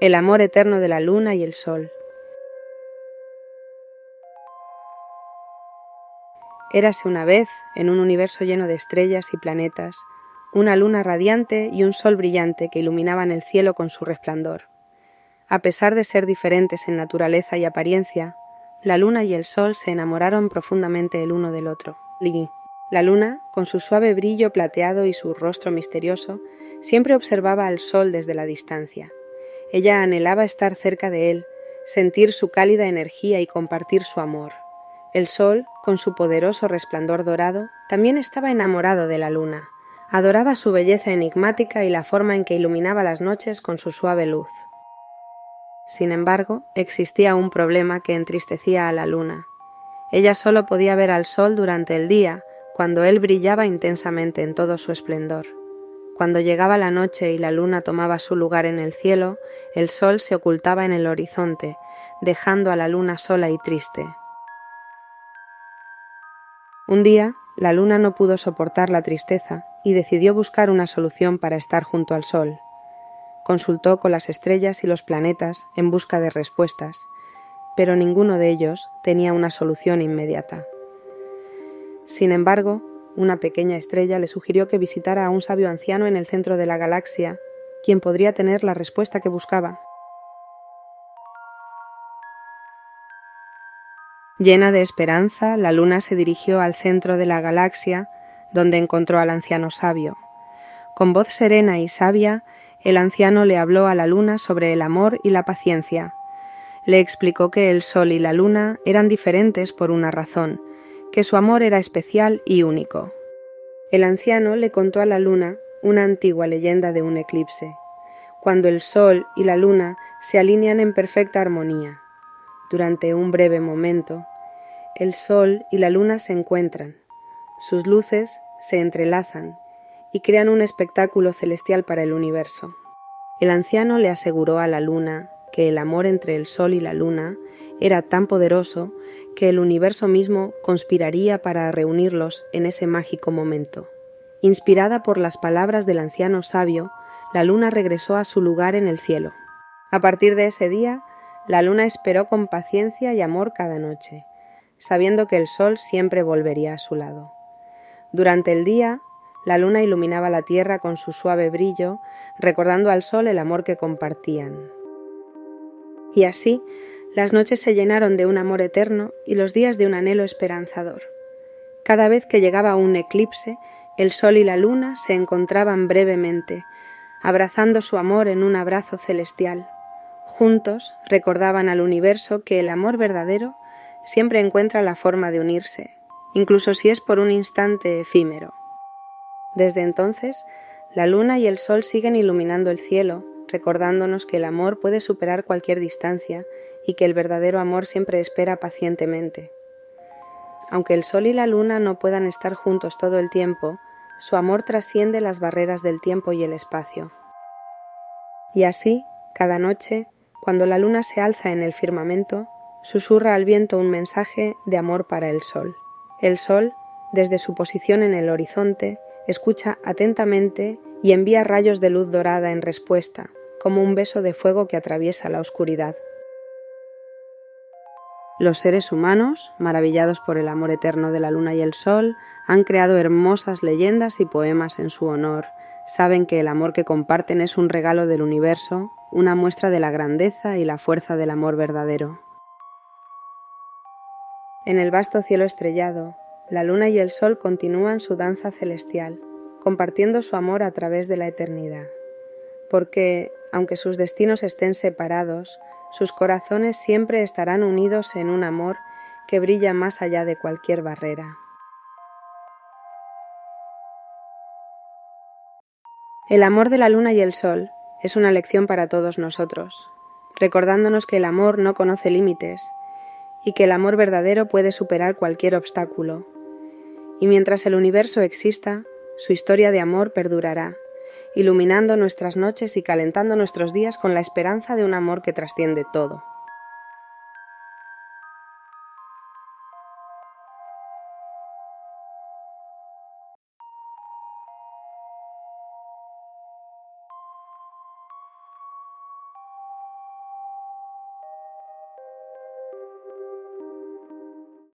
el amor eterno de la luna y el sol. Érase una vez, en un universo lleno de estrellas y planetas, una luna radiante y un sol brillante que iluminaban el cielo con su resplandor. A pesar de ser diferentes en naturaleza y apariencia, la luna y el sol se enamoraron profundamente el uno del otro. La luna, con su suave brillo plateado y su rostro misterioso, siempre observaba al sol desde la distancia. Ella anhelaba estar cerca de él, sentir su cálida energía y compartir su amor. El sol, con su poderoso resplandor dorado, también estaba enamorado de la luna. Adoraba su belleza enigmática y la forma en que iluminaba las noches con su suave luz. Sin embargo, existía un problema que entristecía a la luna. Ella solo podía ver al sol durante el día, cuando él brillaba intensamente en todo su esplendor. Cuando llegaba la noche y la luna tomaba su lugar en el cielo, el sol se ocultaba en el horizonte, dejando a la luna sola y triste. Un día, la luna no pudo soportar la tristeza y decidió buscar una solución para estar junto al sol. Consultó con las estrellas y los planetas en busca de respuestas, pero ninguno de ellos tenía una solución inmediata. Sin embargo, una pequeña estrella le sugirió que visitara a un sabio anciano en el centro de la galaxia, quien podría tener la respuesta que buscaba. Llena de esperanza, la luna se dirigió al centro de la galaxia, donde encontró al anciano sabio. Con voz serena y sabia, el anciano le habló a la luna sobre el amor y la paciencia. Le explicó que el sol y la luna eran diferentes por una razón, que su amor era especial y único. El anciano le contó a la luna una antigua leyenda de un eclipse, cuando el sol y la luna se alinean en perfecta armonía. Durante un breve momento, el sol y la luna se encuentran, sus luces se entrelazan y crean un espectáculo celestial para el universo. El anciano le aseguró a la luna que el amor entre el sol y la luna era tan poderoso que el universo mismo conspiraría para reunirlos en ese mágico momento. Inspirada por las palabras del anciano sabio, la luna regresó a su lugar en el cielo. A partir de ese día, la luna esperó con paciencia y amor cada noche, sabiendo que el sol siempre volvería a su lado. Durante el día, la luna iluminaba la tierra con su suave brillo, recordando al sol el amor que compartían. Y así, las noches se llenaron de un amor eterno y los días de un anhelo esperanzador. Cada vez que llegaba un eclipse, el sol y la luna se encontraban brevemente, abrazando su amor en un abrazo celestial. Juntos recordaban al universo que el amor verdadero siempre encuentra la forma de unirse, incluso si es por un instante efímero. Desde entonces, la luna y el sol siguen iluminando el cielo, recordándonos que el amor puede superar cualquier distancia y que el verdadero amor siempre espera pacientemente. Aunque el sol y la luna no puedan estar juntos todo el tiempo, su amor trasciende las barreras del tiempo y el espacio. Y así, cada noche, cuando la luna se alza en el firmamento, susurra al viento un mensaje de amor para el sol. El sol, desde su posición en el horizonte, escucha atentamente y envía rayos de luz dorada en respuesta, como un beso de fuego que atraviesa la oscuridad. Los seres humanos, maravillados por el amor eterno de la luna y el sol, han creado hermosas leyendas y poemas en su honor. Saben que el amor que comparten es un regalo del universo, una muestra de la grandeza y la fuerza del amor verdadero. En el vasto cielo estrellado, la luna y el sol continúan su danza celestial, compartiendo su amor a través de la eternidad. Porque, aunque sus destinos estén separados, sus corazones siempre estarán unidos en un amor que brilla más allá de cualquier barrera. El amor de la luna y el sol es una lección para todos nosotros, recordándonos que el amor no conoce límites y que el amor verdadero puede superar cualquier obstáculo. Y mientras el universo exista, su historia de amor perdurará iluminando nuestras noches y calentando nuestros días con la esperanza de un amor que trasciende todo.